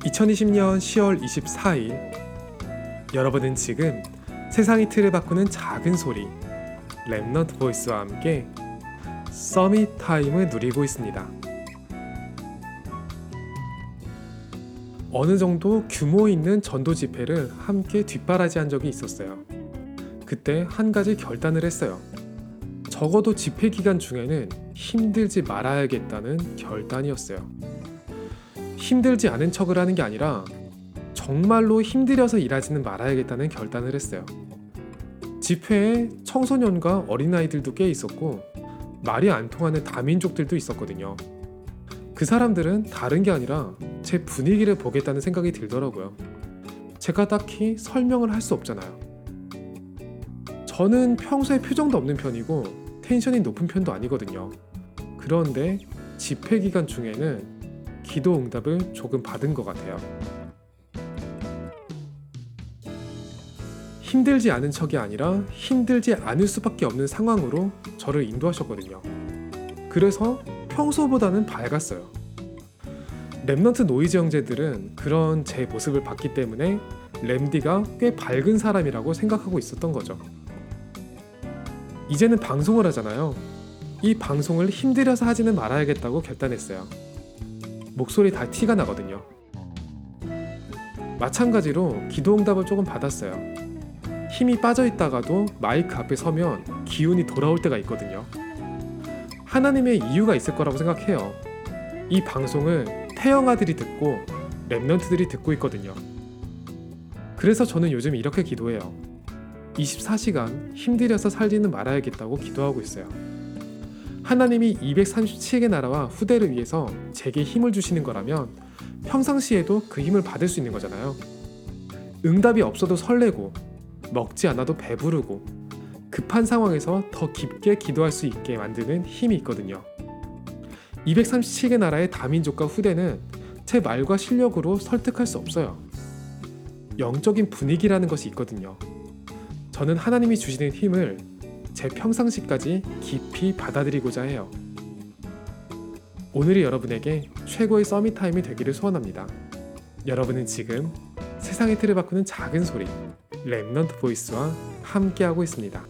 2020년 10월 24일 여러분은 지금 세상의 틀을 바꾸는 작은 소리 Remnant Voice와 함께 Summit Time을 누리고 있습니다. 어느 정도 규모 있는 전도 집회를 함께 뒷바라지한 적이 있었어요. 그때 한 가지 결단을 했어요. 적어도 집회 기간 중에는 힘들지 말아야겠다는 결단이었어요. 힘들지 않은 척을 하는 게 아니라 정말로 힘들여서 일하지는 말아야겠다는 결단을 했어요. 집회에 청소년과 어린아이들도 꽤 있었고 말이 안 통하는 다민족들도 있었거든요. 그 사람들은 다른 게 아니라 제 분위기를 보겠다는 생각이 들더라고요. 제가 딱히 설명을 할 수 없잖아요. 저는 평소에 표정도 없는 편이고 텐션이 높은 편도 아니거든요. 그런데 집회 기간 중에는 기도 응답을 조금 받은 것 같아요. 힘들지 않은 척이 아니라 힘들지 않을 수밖에 없는 상황으로 저를 인도하셨거든요. 그래서 평소보다는 밝았어요. Remnant Voice 형제들은 그런 제 모습을 봤기 때문에 램디가 꽤 밝은 사람이라고 생각하고 있었던 거죠. 이제는 방송을 하잖아요. 이 방송을 힘들여서 하지는 말아야겠다고 결단했어요. 목소리 다 티가 나거든요. 마찬가지로 기도 응답을 조금 받았어요. 힘이 빠져 있다가도 마이크 앞에 서면 기운이 돌아올 때가 있거든요. 하나님의 이유가 있을 거라고 생각해요. 이 방송을 태영아들이 듣고 랩런트들이 듣고 있거든요. 그래서 저는 요즘 이렇게 기도해요. 24시간 힘들여서 살지는 말아야겠다고 기도하고 있어요. 하나님이 237개 나라와 후대를 위해서 제게 힘을 주시는 거라면 평상시에도 그 힘을 받을 수 있는 거잖아요. 응답이 없어도 설레고 먹지 않아도 배부르고 급한 상황에서 더 깊게 기도할 수 있게 만드는 힘이 있거든요. 237개 나라의 다민족과 후대는 제 말과 실력으로 설득할 수 없어요. 영적인 분위기라는 것이 있거든요. 저는 하나님이 주시는 힘을 제 평상시까지 깊이 받아들이고자 해요. 오늘이 여러분에게 최고의 Summit Time이 되기를 소원합니다. 여러분은 지금 세상의 틀을 바꾸는 작은 소리 Remnant Voice와 함께하고 있습니다.